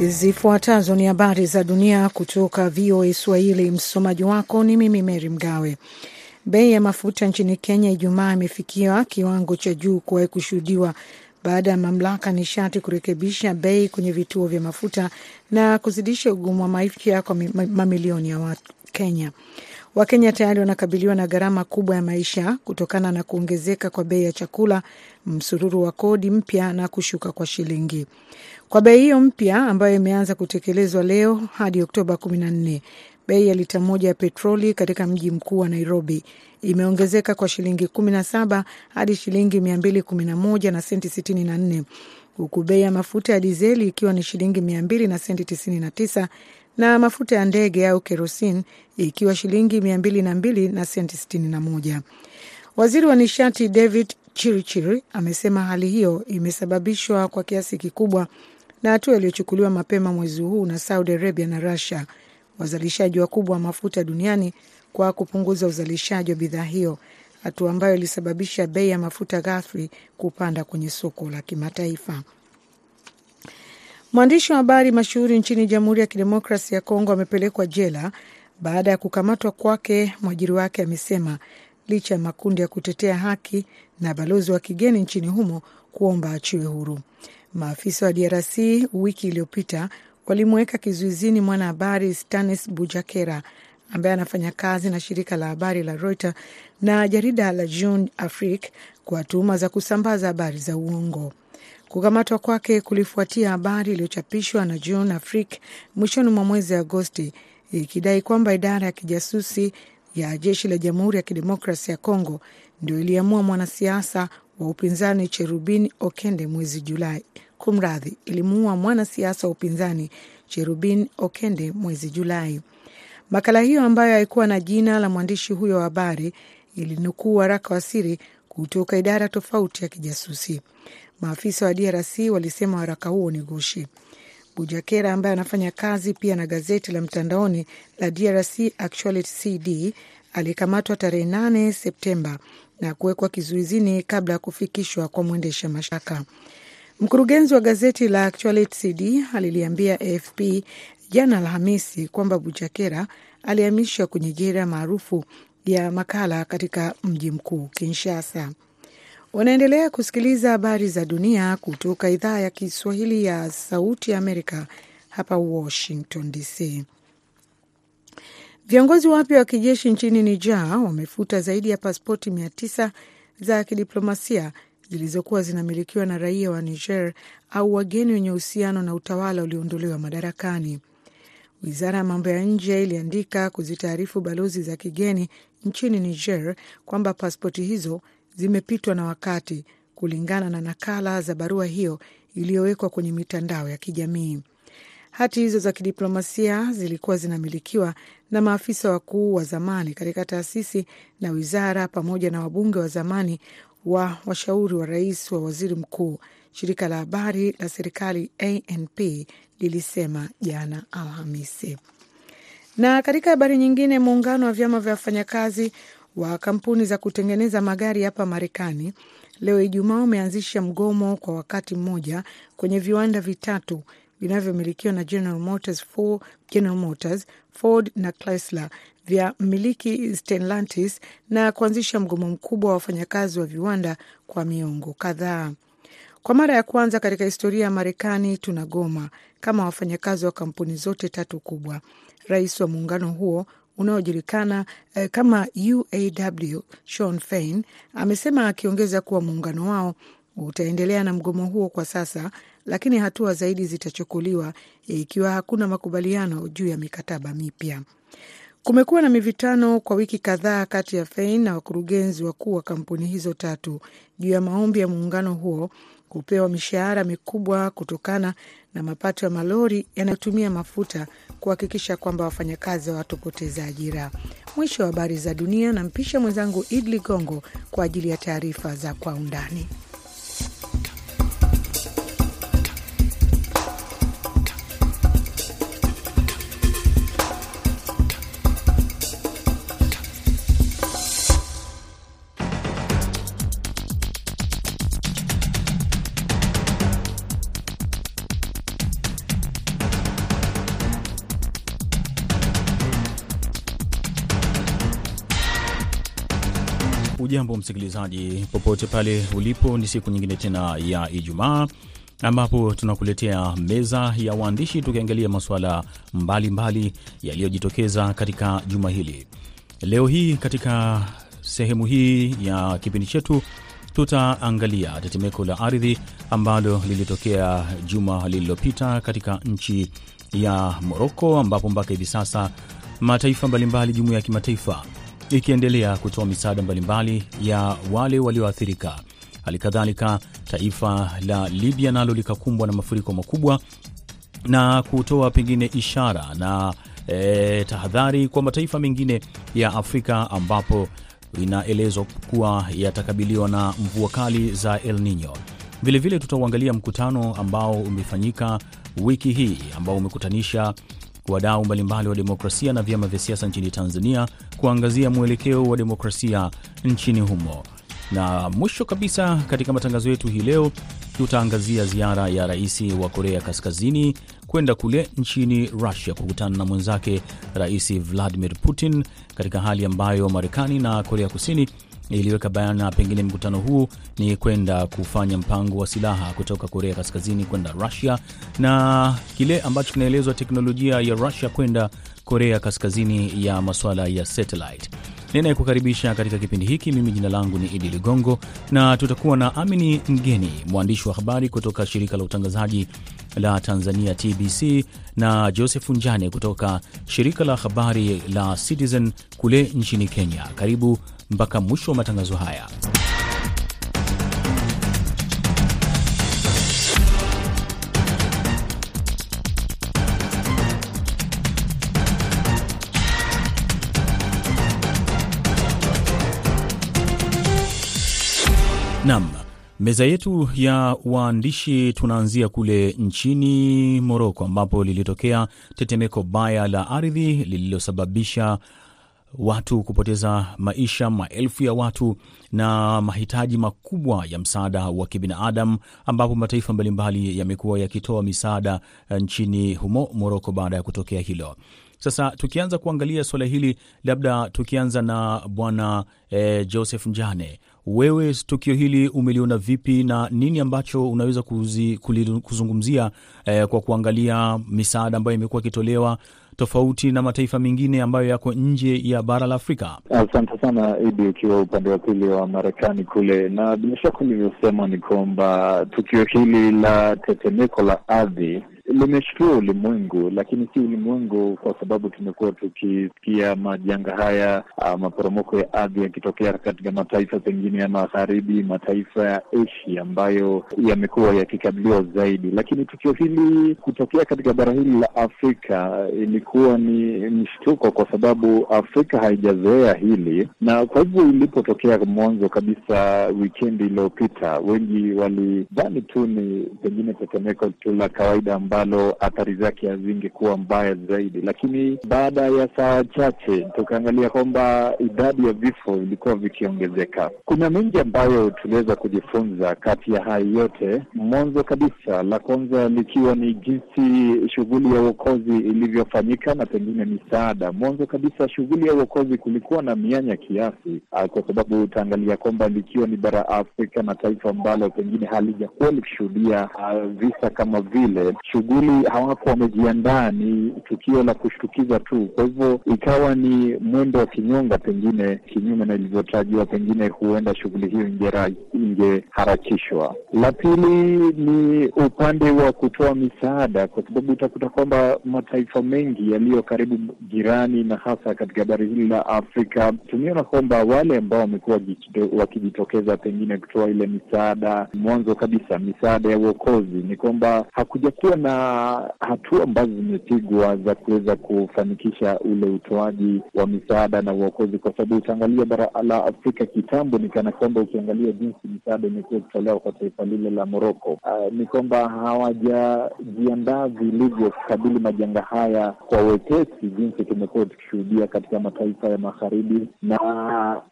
Zifuatazo ni habari za dunia kutoka VOA Swahili. Msomaji wako ni mimi mery Mgawe. Bei ya mafuta nchini Kenya Ijumaa imefikia kiwango cha juu kuwahi kushuhudiwa baada ya mamlaka nishati kurekebisha bei kwenye vituo vya mafuta na kuzidisha ugumu wa maisha kwa mamilioni ya Wakenya. Wakenya tayari wanakabiliwa na gharama kubwa ya maisha kutokana na kuongezeka kwa bei ya chakula, msururu wa kodi mpya na kushuka kwa shilingi. Kwa bei hiyo mpya ambayo imeanza kutekelezwa leo hadi Oktoba 14, bei ya lita moja ya petroli katika mji mkuu wa Nairobi imeongezeka kwa shilingi 17 hadi shilingi 211 na senti 64, huku bei ya mafuta ya dizeli ikiwa ni shilingi 200 na senti 99 na mafuta ya ndege au kerosin ikiwa shilingi 202 na senti 61. Waziri wa nishati David Chirichiri amesema hali hiyo imesababishwa kwa kiasi kikubwa na hatua iliyochukuliwa mapema mwezi huu na Saudi Arabia na Russia, wazalishaji wakubwa wa mafuta duniani, kwa kupunguza uzalishaji wa bidhaa hiyo, hatua ambayo ilisababisha bei ya mafuta ghafi kupanda kwenye soko la kimataifa. Mwandishi wa habari mashuhuri nchini Jamhuri ya Kidemokrasi ya Kongo amepelekwa jela baada ya kukamatwa kwake. Mwajiri wake amesema licha ya makundi ya kutetea haki na balozi wa kigeni nchini humo kuomba achiwe huru. Maafisa wa DRC wiki iliyopita walimweka kizuizini mwanahabari Stanis Bujakera ambaye anafanya kazi na shirika la habari la Reuters na jarida la Jeune Afrique kwa tuhuma za kusambaza habari za uongo. Kukamatwa kwake kulifuatia habari iliyochapishwa na Jeune Afrique mwishoni mwa mwezi Agosti ikidai kwamba idara ya kijasusi ya jeshi la Jamhuri ya Kidemokrasia ya Kongo ndio iliamua mwanasiasa wa upinzani Cherubin Okende mwezi Julai. Kumradhi, ilimuua mwanasiasa wa upinzani Cherubin Okende mwezi Julai. Makala hiyo ambayo haikuwa na jina la mwandishi huyo wa habari ilinukuu waraka wa siri kutoka idara tofauti ya kijasusi. Maafisa wa DRC walisema waraka huo ni gushi. Bujakera ambaye anafanya kazi pia na gazeti la mtandaoni la DRC Actuality CD alikamatwa tarehe 8 Septemba na kuwekwa kizuizini kabla ya kufikishwa kwa mwendesha mashtaka. Mkurugenzi wa gazeti la Actuality CD aliliambia AFP jana Alhamisi kwamba Bujakera alihamishwa kwenye jela maarufu ya Makala katika mji mkuu Kinshasa. Wanaendelea kusikiliza habari za dunia kutoka idhaa ya Kiswahili ya Sauti Amerika hapa Washington DC. Viongozi wapya wa kijeshi nchini Niger wamefuta zaidi ya paspoti mia tisa za kidiplomasia zilizokuwa zinamilikiwa na raia wa Niger au wageni wenye uhusiano na utawala ulioondolewa madarakani. Wizara ya mambo ya nje iliandika kuzitaarifu balozi za kigeni nchini Niger kwamba paspoti hizo zimepitwa na wakati, kulingana na nakala za barua hiyo iliyowekwa kwenye mitandao ya kijamii. Hati hizo za kidiplomasia zilikuwa zinamilikiwa na maafisa wakuu wa zamani katika taasisi na wizara pamoja na wabunge wa zamani wa washauri wa rais wa waziri mkuu, shirika la habari la serikali ANP lilisema jana Alhamisi. Na katika habari nyingine, muungano wa vyama vya wafanyakazi wa kampuni za kutengeneza magari hapa Marekani leo Ijumaa umeanzisha mgomo kwa wakati mmoja kwenye viwanda vitatu vinavyomilikiwa na General Motors, Ford, General Motors, Ford na Chrysler vya mmiliki Stellantis na kuanzisha mgomo mkubwa wa wafanyakazi wa viwanda kwa miongo kadhaa. Kwa mara ya kwanza katika historia ya Marekani tunagoma kama wafanyakazi wa kampuni zote tatu kubwa. Rais wa muungano huo unaojulikana eh, kama UAW Sean Fain amesema, akiongeza kuwa muungano wao utaendelea na mgomo huo kwa sasa, lakini hatua zaidi zitachukuliwa ikiwa hakuna makubaliano juu ya mikataba mipya. Kumekuwa na mivitano kwa wiki kadhaa kati ya Fein na wakurugenzi wakuu wa kampuni hizo tatu juu ya maombi ya muungano huo kupewa mishahara mikubwa kutokana na mapato ya malori yanayotumia mafuta kuhakikisha kwamba wafanyakazi hawatopoteza ajira. Mwisho wa habari za dunia, na mpisha mwenzangu Id Ligongo kwa ajili ya taarifa za kwa undani. Ujambo msikilizaji, popote pale ulipo, ni siku nyingine tena ya Ijumaa ambapo tunakuletea meza ya waandishi tukiangalia masuala mbalimbali yaliyojitokeza katika juma hili. Leo hii katika sehemu hii ya kipindi chetu tutaangalia tetemeko la ardhi ambalo lilitokea juma lililopita katika nchi ya Moroko, ambapo mpaka hivi sasa mataifa mbalimbali, jumuiya ya kimataifa ikiendelea kutoa misaada mbalimbali ya wale walioathirika. Hali kadhalika taifa la Libya nalo likakumbwa na mafuriko makubwa na kutoa pengine ishara na e, tahadhari kwa mataifa mengine ya Afrika ambapo inaelezwa kuwa yatakabiliwa na mvua kali za El Nino. Vilevile tutauangalia mkutano ambao umefanyika wiki hii ambao umekutanisha wadau mbalimbali wa demokrasia na vyama vya siasa nchini Tanzania kuangazia mwelekeo wa demokrasia nchini humo. Na mwisho kabisa katika matangazo yetu hii leo tutaangazia ziara ya rais wa Korea Kaskazini kwenda kule nchini Russia kukutana na mwenzake Rais Vladimir Putin, katika hali ambayo Marekani na Korea Kusini iliweka bayana pengine mkutano huu ni kwenda kufanya mpango wa silaha kutoka Korea Kaskazini kwenda Russia, na kile ambacho kinaelezwa teknolojia ya Rusia kwenda Korea Kaskazini ya masuala ya satellite. Ninayekukaribisha katika kipindi hiki mimi jina langu ni Idi Ligongo, na tutakuwa na Amini Mgeni, mwandishi wa habari kutoka shirika la utangazaji la Tanzania TBC, na Joseph Njane kutoka shirika la habari la Citizen kule nchini Kenya. Karibu mpaka mwisho wa matangazo haya. Nam, meza yetu ya waandishi tunaanzia kule nchini Moroko ambapo lilitokea tetemeko baya la ardhi lililosababisha watu kupoteza maisha, maelfu ya watu na mahitaji makubwa ya msaada wa kibinadamu, ambapo mataifa mbalimbali yamekuwa yakitoa misaada nchini humo Moroko baada ya kutokea hilo. Sasa tukianza kuangalia suala hili, labda tukianza na bwana eh, Joseph Njane, wewe tukio hili umeliona vipi na nini ambacho unaweza kuzi, kuzungumzia eh, kwa kuangalia misaada ambayo imekuwa ikitolewa tofauti na mataifa mengine ambayo yako nje ya bara la Afrika? Asante sana Idi, ukiwa upande wa pili wa Marekani kule, na bila shaka ulivyosema ni kwamba tukio hili la tetemeko la ardhi limeshtua ulimwengu, lakini si ulimwengu kwa sababu tumekuwa tukisikia majanga haya, uh, maporomoko ya ardhi yakitokea katika mataifa pengine ya magharibi, mataifa ya Asia ambayo yamekuwa yakikabiliwa zaidi, lakini tukio hili kutokea katika bara hili la Afrika ilikuwa ni mshtuko, kwa sababu Afrika haijazoea hili, na kwa hivyo ilipotokea mwanzo kabisa wikendi iliyopita, wengi walidhani tu ni pengine tetemeko tu la kawaida ambalo athari zake hazingekuwa mbaya zaidi, lakini baada ya saa chache tukaangalia kwamba idadi ya vifo ilikuwa vikiongezeka. Kuna mengi ambayo tuliweza kujifunza kati ya hayo yote. Mwanzo kabisa, la kwanza likiwa ni jinsi shughuli ya uokozi ilivyofanyika na pengine misaada. Mwanzo kabisa, shughuli ya uokozi kulikuwa na mianya kiasi, kwa sababu utaangalia kwamba likiwa ni bara Afrika na taifa ambalo pengine halijakuwa likishuhudia visa kama vile hawako wamejiandaa, ni tukio la kushtukiza tu. Kwa hivyo ikawa ni mwendo wa kinyonga, pengine kinyume na ilivyotarajiwa, pengine huenda shughuli hiyo ingeharakishwa. La pili ni upande wa kutoa misaada, kwa sababu utakuta kwamba mataifa mengi yaliyo karibu jirani na hasa katika bara hili la Afrika, tumeona kwamba wale ambao wamekuwa wakijitokeza pengine kutoa ile misaada, mwanzo kabisa misaada ya uokozi, ni kwamba hakujakuwa na hatua ambazo zimepigwa za kuweza kufanikisha ule utoaji wa misaada na uokozi, kwa sababu utaangalia bara la Afrika kitambo, ni kana kwamba ukiangalia jinsi misaada imekuwa ikitolewa kwa taifa lile la Moroko, uh, ni kwamba hawajajiandaa vilivyo kukabili majanga haya kwa wepesi, jinsi tumekuwa tukishuhudia katika mataifa ya magharibi, na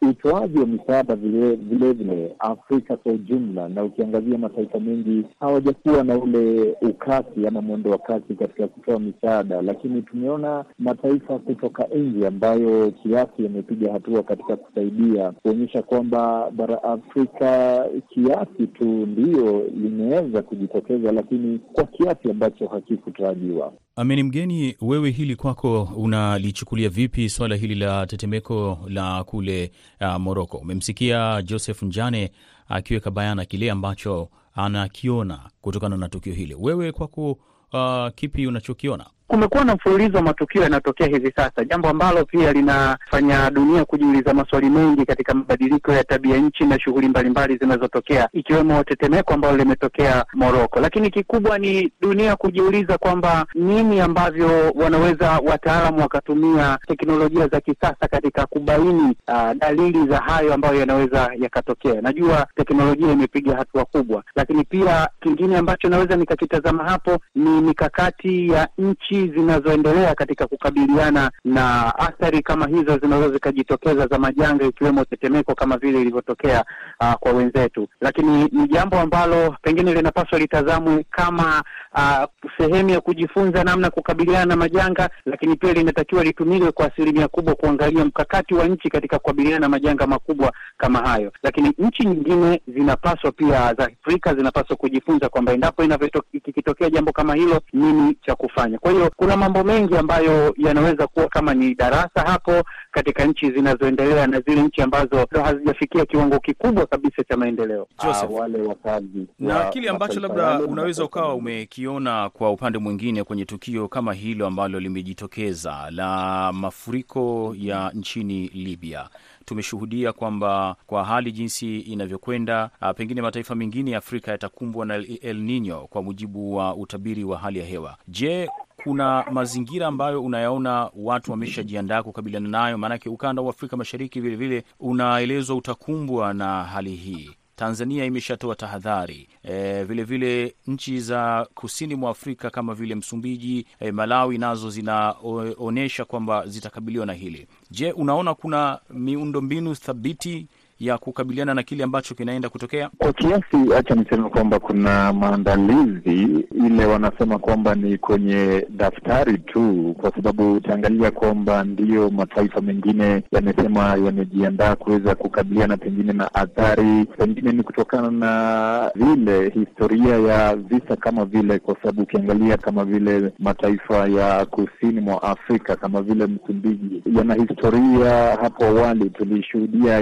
utoaji wa misaada vilevile vile Afrika kwa ujumla, na ukiangazia mataifa mengi hawajakuwa na ule ukasi na mwendo wa kasi katika kutoa misaada, lakini tumeona mataifa kutoka nje ambayo kiasi yamepiga hatua katika kusaidia kuonyesha kwamba bara Afrika kiasi tu ndiyo limeweza kujitokeza, lakini kwa kiasi ambacho hakikutarajiwa. Amini Mgeni, wewe hili kwako unalichukulia vipi swala hili la tetemeko la kule uh, Moroko? Umemsikia Joseph Njane akiweka bayana kile ambacho anakiona kutokana na tukio hili. Wewe kwako, uh, kipi unachokiona? Kumekuwa na mfululizo wa matukio yanayotokea hivi sasa, jambo ambalo pia linafanya dunia kujiuliza maswali mengi katika mabadiliko ya tabia nchi na shughuli mbalimbali zinazotokea ikiwemo tetemeko ambalo limetokea Moroko. Lakini kikubwa ni dunia kujiuliza kwamba nini ambavyo wanaweza wataalamu wakatumia teknolojia za kisasa katika kubaini uh, dalili za hayo ambayo yanaweza yakatokea. Najua teknolojia imepiga hatua kubwa, lakini pia kingine ambacho naweza nikakitazama hapo ni mikakati ya nchi zinazoendelea katika kukabiliana na athari kama hizo zinaweza zikajitokeza za majanga ikiwemo tetemeko kama vile ilivyotokea uh, kwa wenzetu, lakini ni jambo ambalo pengine linapaswa litazamwe kama uh, sehemu ya kujifunza namna kukabiliana na majanga, lakini pia linatakiwa litumiwe kwa asilimia kubwa kuangalia mkakati wa nchi katika kukabiliana na majanga makubwa kama hayo. Lakini nchi nyingine zinapaswa pia, za Afrika zinapaswa kujifunza kwamba endapo ikitokea jambo kama hilo, nini cha kufanya. Kwa hiyo kuna mambo mengi ambayo yanaweza kuwa kama ni darasa hapo katika nchi zinazoendelea na zile nchi ambazo hazijafikia kiwango kikubwa kabisa cha maendeleo. Joseph, wale wakazi na wa kile ambacho labda unaweza ukawa umekiona kwa upande mwingine kwenye tukio kama hilo ambalo limejitokeza la mafuriko ya nchini Libya. Tumeshuhudia kwamba kwa hali jinsi inavyokwenda, ah, pengine mataifa mengine ya Afrika yatakumbwa na El Nino kwa mujibu wa utabiri wa hali ya hewa. Je, kuna mazingira ambayo unayaona watu wameshajiandaa kukabiliana nayo? Maanake ukanda wa Afrika Mashariki vilevile unaelezwa utakumbwa na hali hii. Tanzania imeshatoa tahadhari vilevile. vilevile nchi za kusini mwa Afrika kama vile Msumbiji, e, Malawi nazo zinaonyesha kwamba zitakabiliwa na hili. Je, unaona kuna miundombinu thabiti ya kukabiliana na kile ambacho kinaenda kutokea? Kwa kiasi, hacha niseme kwamba kuna maandalizi, ile wanasema kwamba ni kwenye daftari tu, kwa sababu utaangalia kwamba ndiyo mataifa mengine yamesema yamejiandaa kuweza kukabiliana pengine na athari, pengine ni kutokana na vile historia ya visa kama vile, kwa sababu ukiangalia kama vile mataifa ya kusini mwa Afrika kama vile Msumbiji yana historia, hapo awali tulishuhudia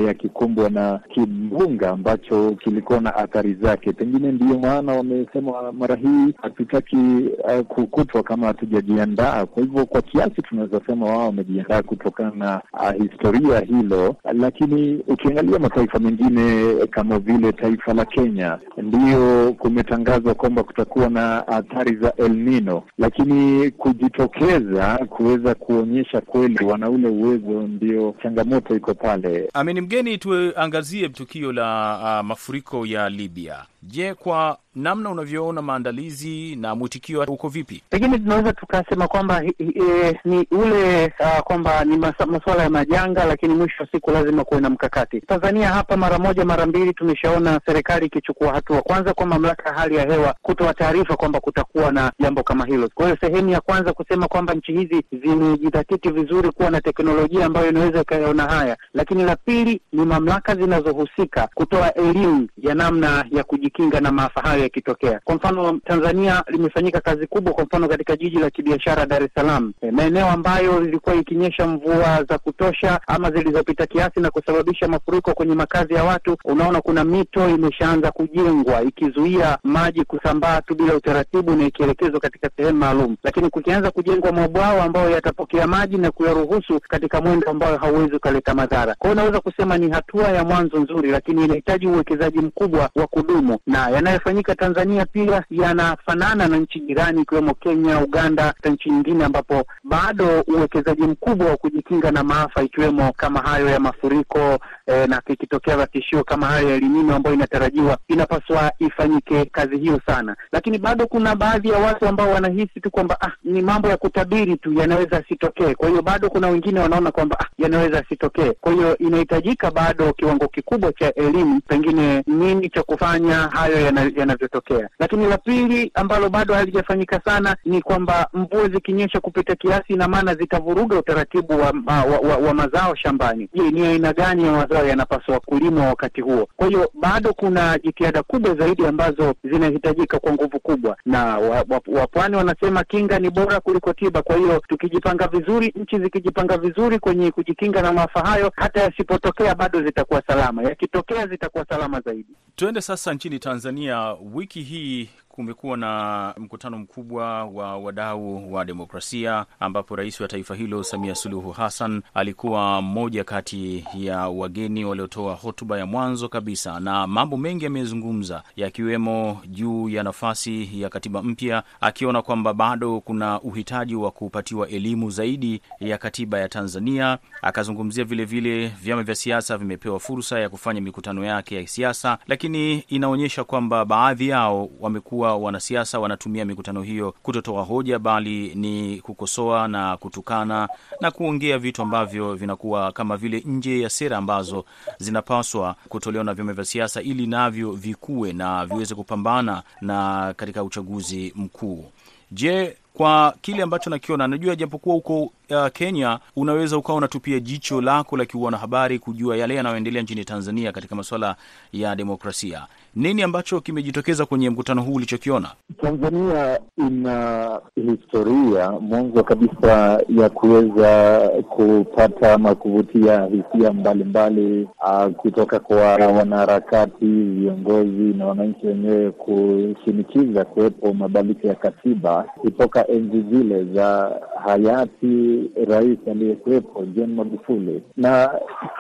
yakikumbwa na kimbunga ambacho kilikuwa na athari zake. Pengine ndiyo maana wamesema mara hii hatutaki uh, kukutwa kama hatujajiandaa. Kwa hivyo kwa kiasi tunaweza sema wao wamejiandaa kutokana na uh, historia hilo, lakini ukiangalia mataifa mengine kama vile taifa la Kenya, ndiyo kumetangazwa kwamba kutakuwa na athari za El Nino, lakini kujitokeza kuweza kuonyesha kweli wana ule uwezo, ndio changamoto iko pale. Amini Mgeni, tuangazie tukio la uh, mafuriko ya Libya. Je, kwa namna unavyoona maandalizi na mwitikio uko vipi? Pengine tunaweza tukasema kwamba hi- eh, ni ule uh, kwamba ni masuala ya majanga, lakini mwisho wa siku lazima kuwe na mkakati. Tanzania hapa mara moja mara mbili tumeshaona serikali ikichukua hatua, kwanza kwa mamlaka ya hali ya hewa kutoa taarifa kwamba kutakuwa na jambo kama hilo. Kwa hiyo sehemu ya kwanza kusema kwamba nchi hizi zimejidhatiti vizuri kuwa na teknolojia ambayo inaweza ikayaona haya, lakini la pili ni mamlaka zinazohusika kutoa elimu ya namna ya kujikinga na maafa hayo yakitokea. Kwa mfano, Tanzania limefanyika kazi kubwa, kwa mfano katika jiji la kibiashara Dar es Salaam, e, maeneo ambayo ilikuwa ikinyesha mvua za kutosha ama zilizopita kiasi na kusababisha mafuriko kwenye makazi ya watu. Unaona, kuna mito imeshaanza kujengwa ikizuia maji kusambaa tu bila utaratibu na ikielekezwa katika sehemu maalum, lakini kukianza kujengwa mabwawa ambayo yatapokea maji na kuyaruhusu katika mwendo ambayo hauwezi ukaleta madhara. Kwa hiyo unaweza kusema ni hatua ya mwanzo nzuri, lakini inahitaji uwekezaji mkubwa wa kudumu, na yanayofanyika Tanzania pia yanafanana na nchi jirani ikiwemo Kenya, Uganda, hata nchi nyingine ambapo bado uwekezaji mkubwa wa kujikinga na maafa ikiwemo kama hayo ya mafuriko eh, na kikitokea tishio kama hali ya elimino ambayo inatarajiwa, inapaswa ifanyike kazi hiyo sana, lakini bado kuna baadhi ya watu ambao wanahisi tu kwamba ah, ni mambo ya kutabiri tu, yanaweza asitokee. Kwa hiyo bado kuna wengine wanaona kwamba ah, yanaweza asitokee. Kwa hiyo inahitajika bado kiwango kikubwa cha elimu, pengine nini cha kufanya hayo yanavyotokea yana. Lakini la pili ambalo bado halijafanyika sana ni kwamba mvua zikinyesha kupita kiasi, ina maana zitavuruga utaratibu wa, wa, wa, wa mazao shambani. Je, ni aina gani ya mazao yanapaswa kulimwa wakati huo? Kwa hiyo bado kuna jitihada kubwa zaidi ambazo zinahitajika kwa nguvu kubwa, na wapwani wa, wa wanasema kinga ni bora kuliko tiba. Kwa hiyo tukijipanga vizuri, nchi zikijipanga vizuri kwenye kujikinga na maafa hayo, hata yasipotokea bado zitakuwa salama, yakitokea zitakuwa salama zaidi. Tuende sasa nchini Tanzania. Wiki hii kumekuwa na mkutano mkubwa wa wadau wa demokrasia ambapo rais wa taifa hilo Samia Suluhu Hassan alikuwa mmoja kati ya wageni waliotoa hotuba ya mwanzo kabisa, na mambo mengi yamezungumza, yakiwemo juu ya nafasi ya katiba mpya, akiona kwamba bado kuna uhitaji wa kupatiwa elimu zaidi ya katiba ya Tanzania. Akazungumzia vilevile vyama vya siasa vimepewa fursa ya kufanya mikutano yake ya siasa, lakini inaonyesha kwamba baadhi yao wamekuwa wanasiasa wanatumia mikutano hiyo kutotoa hoja, bali ni kukosoa na kutukana na kuongea vitu ambavyo vinakuwa kama vile nje ya sera ambazo zinapaswa kutolewa na vyama vya siasa ili navyo vikue na viweze kupambana na katika uchaguzi mkuu. Je, kwa kile ambacho nakiona, najua japokuwa huko uh, Kenya unaweza ukawa unatupia jicho lako la kiuanahabari kujua yale yanayoendelea nchini Tanzania katika masuala ya demokrasia. Nini ambacho kimejitokeza kwenye mkutano huu ulichokiona? Tanzania ina historia mwanzo kabisa ya kuweza kupata ama kuvutia hisia mbalimbali uh, kutoka kwa wanaharakati, viongozi na wananchi wenyewe kushinikiza kuwepo mabadiliko ya katiba kutoka enzi zile za hayati rais aliyekuwepo John Magufuli, na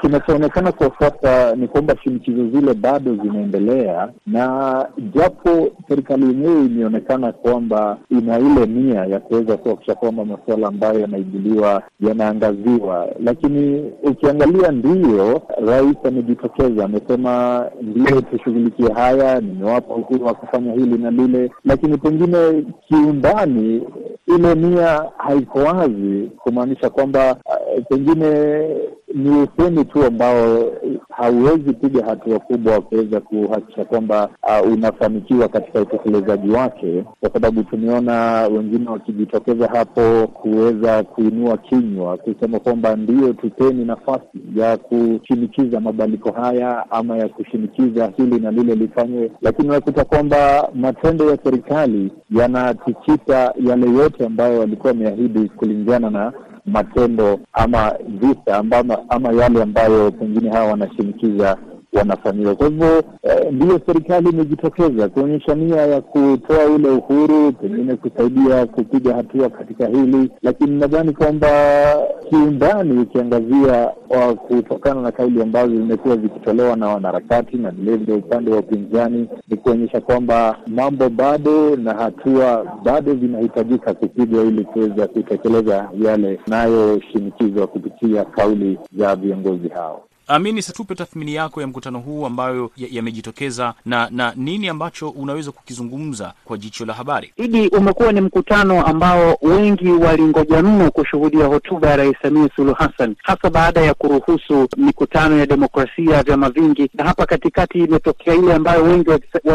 kinachoonekana kwa sasa ni kwamba shinikizo zile bado zinaendelea, na japo serikali yenyewe imeonekana kwamba ina ile nia ya kuweza kuhakikisha kwamba masuala ambayo yanaibuliwa yanaangaziwa, lakini ukiangalia, ndiyo rais amejitokeza, amesema ndiyo tushughulikie haya, nimewapa uhuru wa kufanya hili na lile, lakini pengine kiundani ile nia haiko wazi, kumaanisha kwamba uh, pengine ni usemi tu ambao hauwezi piga hatua kubwa kuweza kuhakikisha kwamba uh, unafanikiwa katika utekelezaji wake, kwa sababu tumeona wengine wakijitokeza hapo kuweza kuinua kinywa kusema kwamba ndiyo, tupeni nafasi ya kushinikiza mabadiliko haya ama ya kushinikiza hili na lile lifanywe, lakini unakuta kwamba matendo ya serikali yanatikita yale yote ambayo walikuwa wameahidi kulingana na matendo ama visa ama, ama yale ambayo pengine hawa wanashinikiza wanafanyiwa. Kwa hivyo eh, ndiyo serikali imejitokeza kuonyesha nia ya kutoa ule uhuru, pengine kusaidia kupiga hatua katika hili, lakini nadhani kwamba kiundani ukiangazia kutokana na kauli ambazo zimekuwa zikitolewa na wanaharakati na vilevile upande wa upinzani, ni kuonyesha kwamba mambo bado na hatua bado zinahitajika kupigwa ili kuweza kutekeleza yale nayoshinikizwa kupitia kauli za viongozi hao. Amini, situpe tathmini yako ya mkutano huu ambayo yamejitokeza ya na na nini ambacho unaweza kukizungumza kwa jicho la habari. Idi, umekuwa ni mkutano ambao wengi walingoja mno kushuhudia hotuba ya Rais Samia Suluhu Hassan, hasa baada ya kuruhusu mikutano ya demokrasia vyama vingi, na hapa katikati imetokea ile ambayo wengi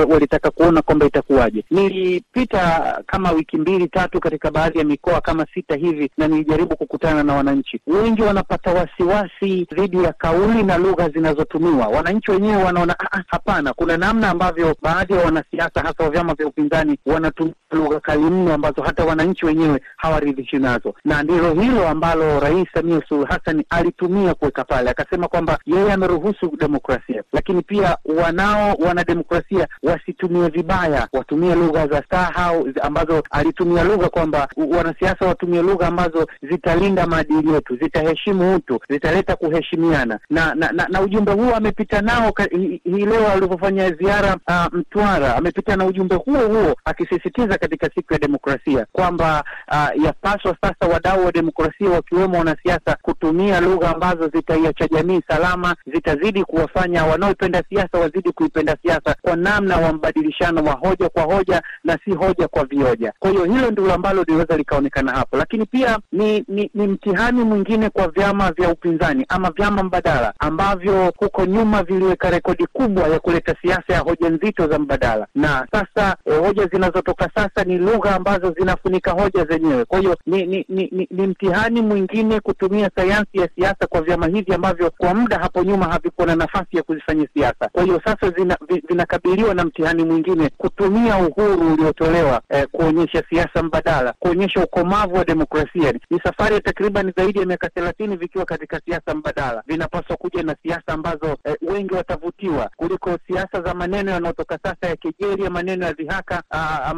walitaka kuona kwamba itakuwaje. Nilipita kama wiki mbili tatu katika baadhi ya mikoa kama sita hivi, na nilijaribu kukutana na wananchi. Wengi wanapata wasiwasi dhidi ya kauli na lugha zinazotumiwa. Wananchi wenyewe wanaona hapana, kuna namna ambavyo baadhi ya wanasiasa hasa wa vyama vya upinzani wanatumia lugha kali mno ambazo hata wananchi wenyewe hawaridhishi nazo, na ndilo hilo ambalo Rais Samia Suluhu Hassan alitumia kuweka pale, akasema kwamba yeye ameruhusu demokrasia, lakini pia wanao wanademokrasia wasitumie vibaya, watumie lugha za staha ambazo alitumia lugha kwamba wanasiasa watumie lugha ambazo zitali zitalinda maadili yetu, zitaheshimu utu, zitaleta kuheshimiana na na, na, na ujumbe huo amepita nao hii hi leo alivyofanya ziara uh, Mtwara, amepita na ujumbe huo huo akisisitiza katika siku ya demokrasia kwamba uh, yapaswa sasa wadau wa demokrasia wakiwemo wanasiasa kutumia lugha ambazo zitaiacha jamii salama, zitazidi kuwafanya wanaoipenda siasa wazidi kuipenda siasa kwa namna wa mbadilishano wa hoja kwa hoja na si hoja kwa vioja. Kwa hiyo hilo ndilo ambalo linaweza likaonekana hapo, lakini pia ni, ni, ni mtihani mwingine kwa vyama vya upinzani ama vyama mbadala ambavyo huko nyuma viliweka rekodi kubwa ya kuleta siasa ya hoja nzito za mbadala, na sasa eh, hoja zinazotoka sasa ni lugha ambazo zinafunika hoja zenyewe. Kwa hiyo ni ni, ni, ni ni mtihani mwingine kutumia sayansi ya siasa kwa vyama hivi ambavyo kwa muda hapo nyuma havikuwa na nafasi ya kuzifanyia siasa. Kwa hiyo sasa vinakabiliwa na mtihani mwingine kutumia uhuru uliotolewa eh, kuonyesha siasa mbadala, kuonyesha ukomavu wa demokrasia. Ni safari takriban zaidi ya miaka thelathini vikiwa katika siasa mbadala, vinapaswa kuja na siasa ambazo eh, wengi watavutiwa kuliko siasa za maneno yanayotoka sasa ya kejeli, ya maneno ya dhihaka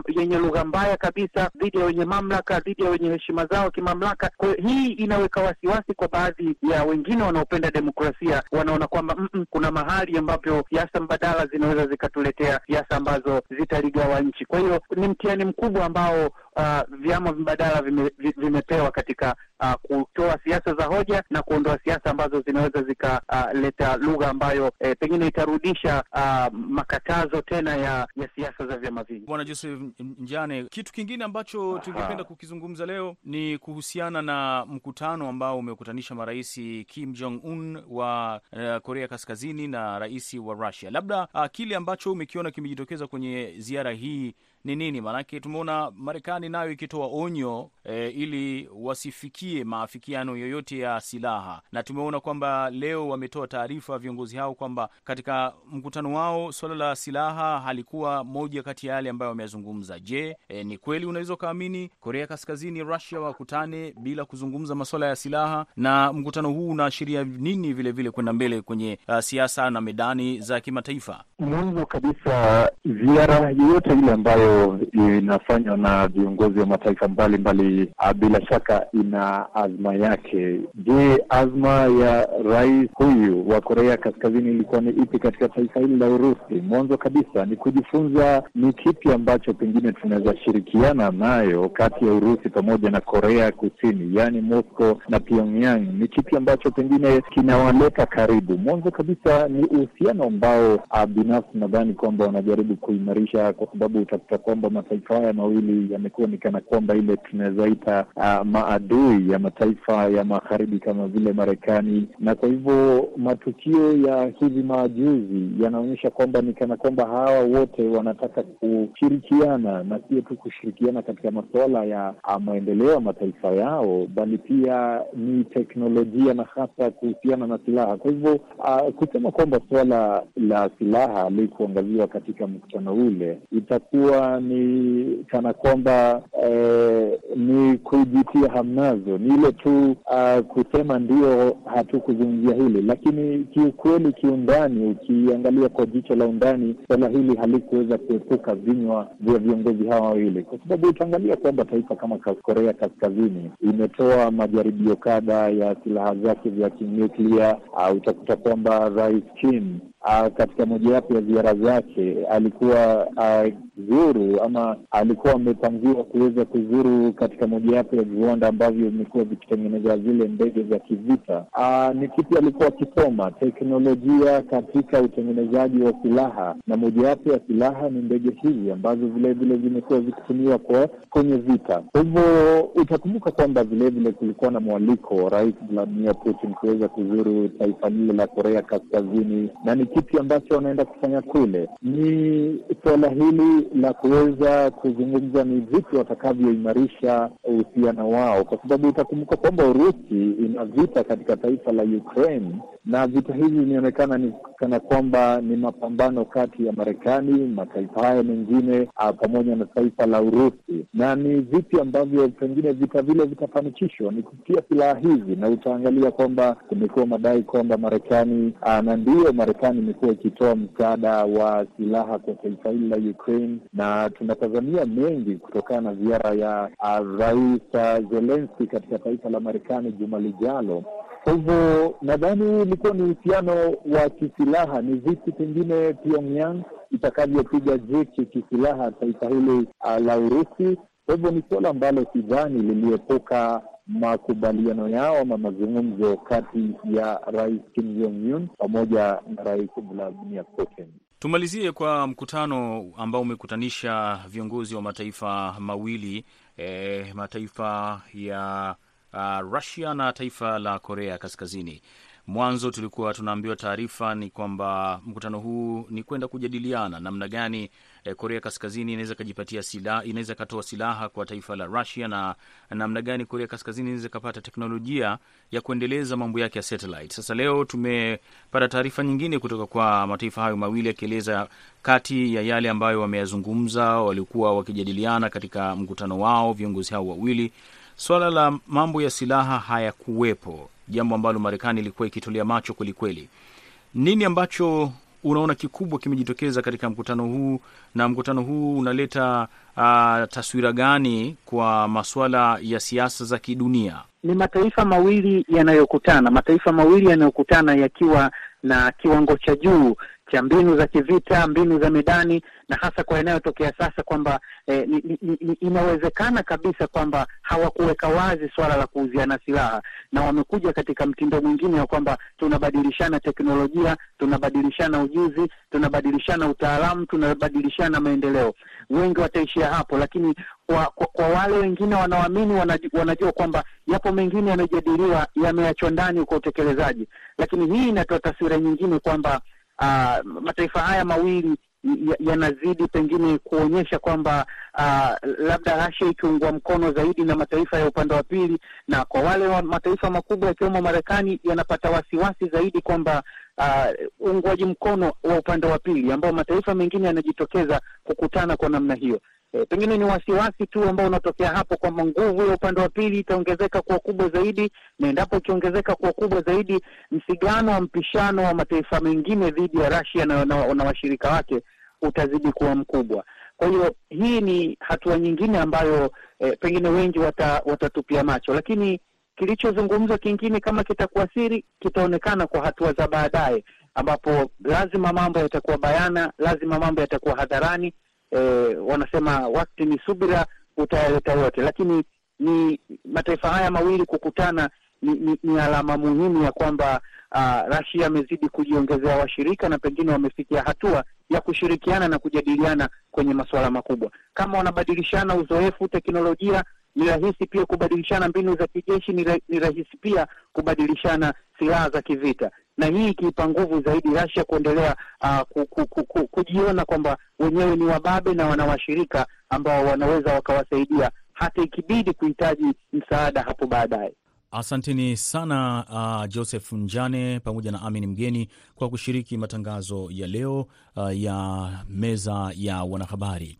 yenye lugha mbaya kabisa dhidi ya wenye mamlaka, dhidi ya wenye heshima zao kimamlaka. Kwa hii inaweka wasiwasi kwa baadhi ya wengine wanaopenda demokrasia, wanaona kwamba mm -mm, kuna mahali ambapo siasa mbadala zinaweza zikatuletea siasa ambazo zitaligawa nchi. Kwa hiyo ni mtihani mkubwa ambao Uh, vyama mbadala vime, vimepewa katika uh, kutoa siasa za hoja na kuondoa siasa ambazo zinaweza zikaleta uh, lugha ambayo eh, pengine itarudisha uh, makatazo tena ya, ya siasa za vyama vingi. Bwana Joseph Njane, kitu kingine ambacho tungependa kukizungumza leo ni kuhusiana na mkutano ambao umekutanisha marais Kim Jong Un wa uh, Korea Kaskazini na rais wa Russia. Labda uh, kile ambacho umekiona kimejitokeza kwenye ziara hii ni nini? Maanake tumeona Marekani nayo ikitoa onyo e, ili wasifikie maafikiano yoyote ya silaha, na tumeona kwamba leo wametoa taarifa viongozi hao kwamba katika mkutano wao suala la silaha halikuwa moja kati ya yale ambayo wameyazungumza. Je, e, ni kweli unaweza ukaamini Korea Kaskazini, Rusia wakutane bila kuzungumza masuala ya silaha? Na mkutano huu unaashiria nini vilevile kwenda mbele kwenye uh, siasa na medani za kimataifa? Mwanzo kabisa ziara yoyote ile ambayo inafanywa na viongozi wa mataifa mbalimbali bila shaka ina azma yake. Je, azma ya rais huyu wa Korea Kaskazini ilikuwa ni ipi katika taifa hili la Urusi? Mwanzo kabisa ni kujifunza ni kipi ambacho pengine tunaweza shirikiana nayo kati ya Urusi pamoja na Korea Kusini, yaani Moscow na Pyongyang. Ni kipi ambacho pengine kinawaleta karibu? Mwanzo kabisa ni uhusiano ambao binafsi nadhani kwamba wanajaribu kuimarisha, kwa sababu utakuta kwamba mataifa haya mawili yamekuwa ni kana kwamba ile tunawezaita uh, maadui ya mataifa ya magharibi kama vile Marekani, na kwa hivyo matukio ya hivi majuzi yanaonyesha kwamba ni kana kwamba hawa wote wanataka kushirikiana na sio tu kushirikiana katika masuala ya maendeleo ya mataifa yao, bali pia ni teknolojia na hasa kuhusiana na silaha. Kwa hivyo uh, kusema kwamba suala la silaha likuangaziwa katika mkutano ule itakuwa ni kana kwamba eh, ni kujitia hamnazo, ni ile tu uh, kusema ndio hatukuzungumzia hili, lakini kiukweli, kiundani, ukiangalia kwa jicho la undani, swala hili halikuweza kuepuka vinywa vya viongozi hawa wawili, kwa sababu utaangalia kwamba taifa kama Korea Kaskazini imetoa majaribio kadha ya silaha zake vya kinyuklia. Uh, utakuta kwamba Rais Kim Uh, katika mojawapo ya ziara zake alikuwa uh, zuru ama alikuwa amepangiwa kuweza kuzuru katika mojawapo ya viwanda ambavyo vimekuwa vikitengeneza zile ndege za kivita. Uh, ni kipi alikuwa akisoma? Teknolojia katika utengenezaji wa silaha, na mojawapo ya silaha ni ndege hizi ambazo vilevile zimekuwa zikitumiwa kwa kwenye vita. Kwa hivyo utakumbuka kwamba vilevile kulikuwa na mwaliko wa Rais Vladimir Putin kuweza kuzuru taifa lile la Korea Kaskazini na ni kipi ambacho wanaenda kufanya kule? Ni suala hili la kuweza kuzungumza ni vipi watakavyoimarisha uhusiano wao, kwa sababu utakumbuka kwamba Urusi ina vita katika taifa la Ukraine na vita hivi vinaonekana ni kana kwamba ni mapambano kati ya Marekani, mataifa haya mengine pamoja na taifa la Urusi, na ni vipi ambavyo pengine vita vile vitafanikishwa ni kupitia silaha hizi, na utaangalia kwamba kumekuwa madai kwamba Marekani na ndiyo Marekani imekuwa ikitoa msaada wa silaha kwa taifa hili la Ukraine, na tunatazamia mengi kutokana na ziara ya uh, Rais Zelenski katika taifa la Marekani juma lijalo. Kwa hivyo nadhani huu ulikuwa ni uhusiano wa kisilaha, ni vipi pengine Pyongyang itakavyopiga jeki kisilaha taifa hili uh, la Urusi. Kwa hivyo ni suala ambalo sidhani liliepuka makubaliano yao ama mazungumzo kati ya Rais Kim Jong Un pamoja na Rais Vladimir Putin. Tumalizie kwa mkutano ambao umekutanisha viongozi wa mataifa mawili eh, mataifa ya uh, Russia na taifa la Korea Kaskazini. Mwanzo tulikuwa tunaambiwa taarifa ni kwamba mkutano huu ni kwenda kujadiliana namna gani eh, Korea Kaskazini inaweza kajipatia silaha, inaweza katoa silaha kwa taifa la Russia na namna gani Korea Kaskazini inaweza ikapata teknolojia ya kuendeleza mambo yake ya satellite. Sasa leo tumepata taarifa nyingine kutoka kwa mataifa hayo mawili yakieleza kati ya yale ambayo wameyazungumza, walikuwa wakijadiliana katika mkutano wao viongozi hao wawili, swala la mambo ya silaha hayakuwepo jambo ambalo Marekani ilikuwa ikitolea macho kwelikweli. Nini ambacho unaona kikubwa kimejitokeza katika mkutano huu, na mkutano huu unaleta uh, taswira gani kwa masuala ya siasa za kidunia? Ni mataifa mawili yanayokutana, mataifa mawili yanayokutana yakiwa na kiwango cha juu cha mbinu za kivita, mbinu za medani, na hasa kwa yanayotokea sasa kwamba eh, inawezekana kabisa kwamba hawakuweka wazi swala la kuuziana silaha, na wamekuja katika mtindo mwingine wa kwamba tunabadilishana teknolojia, tunabadilishana ujuzi, tunabadilishana utaalamu, tunabadilishana maendeleo. Wengi wataishia hapo, lakini kwa, kwa, kwa wale wengine wanaoamini wanajua, wanajua kwamba yapo mengine yamejadiliwa, yameachwa ndani kwa utekelezaji, lakini hii inatoa taswira nyingine kwamba Uh, mataifa haya mawili yanazidi pengine kuonyesha kwamba uh, labda Russia ikiungwa mkono zaidi na mataifa ya upande wa pili, na kwa wale wa mataifa makubwa yakiwemo Marekani yanapata wasiwasi zaidi kwamba uungwaji uh, mkono wa upande wa pili ambao mataifa mengine yanajitokeza kukutana kwa namna hiyo. E, pengine ni wasiwasi tu ambao unatokea hapo kwamba nguvu ya upande wa pili itaongezeka kuwa kubwa zaidi, na endapo ikiongezeka kuwa kubwa zaidi, msigano wa mpishano wa mataifa mengine dhidi ya Russia na, na, na washirika wake utazidi kuwa mkubwa. Kwa hiyo hii ni hatua nyingine ambayo e, pengine wengi wata, watatupia macho, lakini kilichozungumzwa kingine kama kitakuwa siri kitaonekana kwa hatua za baadaye, ambapo lazima mambo yatakuwa bayana, lazima mambo yatakuwa hadharani. E, wanasema wakati ni subira utayaleta yote, lakini ni mataifa haya mawili kukutana ni, ni, ni alama muhimu ya kwamba uh, Russia amezidi kujiongezea washirika na pengine wamefikia hatua ya kushirikiana na kujadiliana kwenye masuala makubwa. Kama wanabadilishana uzoefu, teknolojia, ni rahisi pia kubadilishana mbinu za kijeshi, ni, ra, ni rahisi pia kubadilishana silaha za kivita, na hii ikiipa nguvu zaidi Russia kuendelea uh, ku, ku, ku, ku, kujiona kwamba wenyewe ni wababe na wana washirika ambao wanaweza wakawasaidia hata ikibidi kuhitaji msaada hapo baadaye. Asanteni sana uh, Joseph Njane pamoja na Amin Mgeni kwa kushiriki matangazo ya leo uh, ya meza ya wanahabari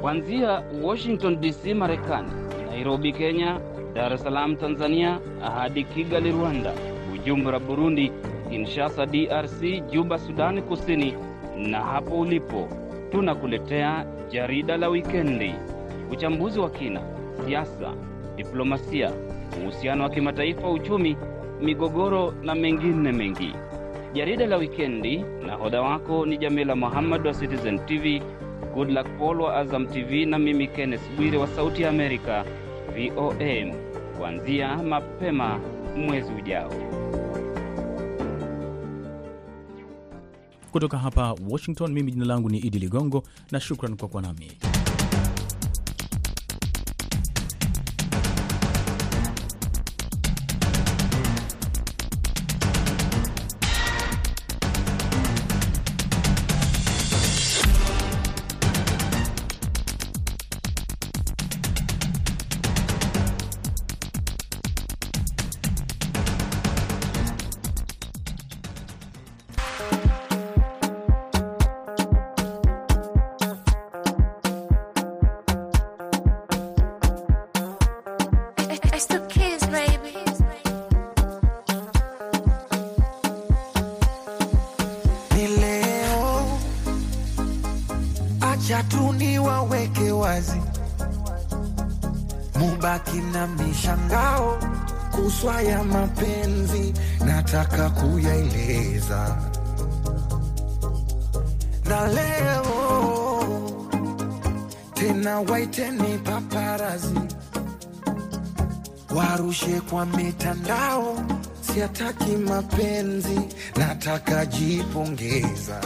kuanzia Washington DC, Marekani, Nairobi, Kenya, Dar es Salaam, Tanzania, hadi Kigali, Rwanda, Bujumbura, Burundi, Kinshasa, DRC, Juba, Sudani Kusini, na hapo ulipo tunakuletea jarida la wikendi, uchambuzi wa kina, siasa diplomasia, uhusiano wa kimataifa, uchumi, migogoro na mengine mengi. Jarida la wikendi, nahodha wako ni Jamila Muhammad wa Citizen TV, Goodluck Paul wa Azam TV na mimi Kenneth Bwire wa Sauti ya Amerika VOA, kuanzia mapema mwezi ujao. Kutoka hapa Washington, mimi jina langu ni Idi Ligongo na shukran kwa kuwa nami. Kuswa ya mapenzi, nataka kuyaeleza. Na leo tena, waiteni paparazi. Warushe kwa mitandao, siataki mapenzi, nataka jipongeza,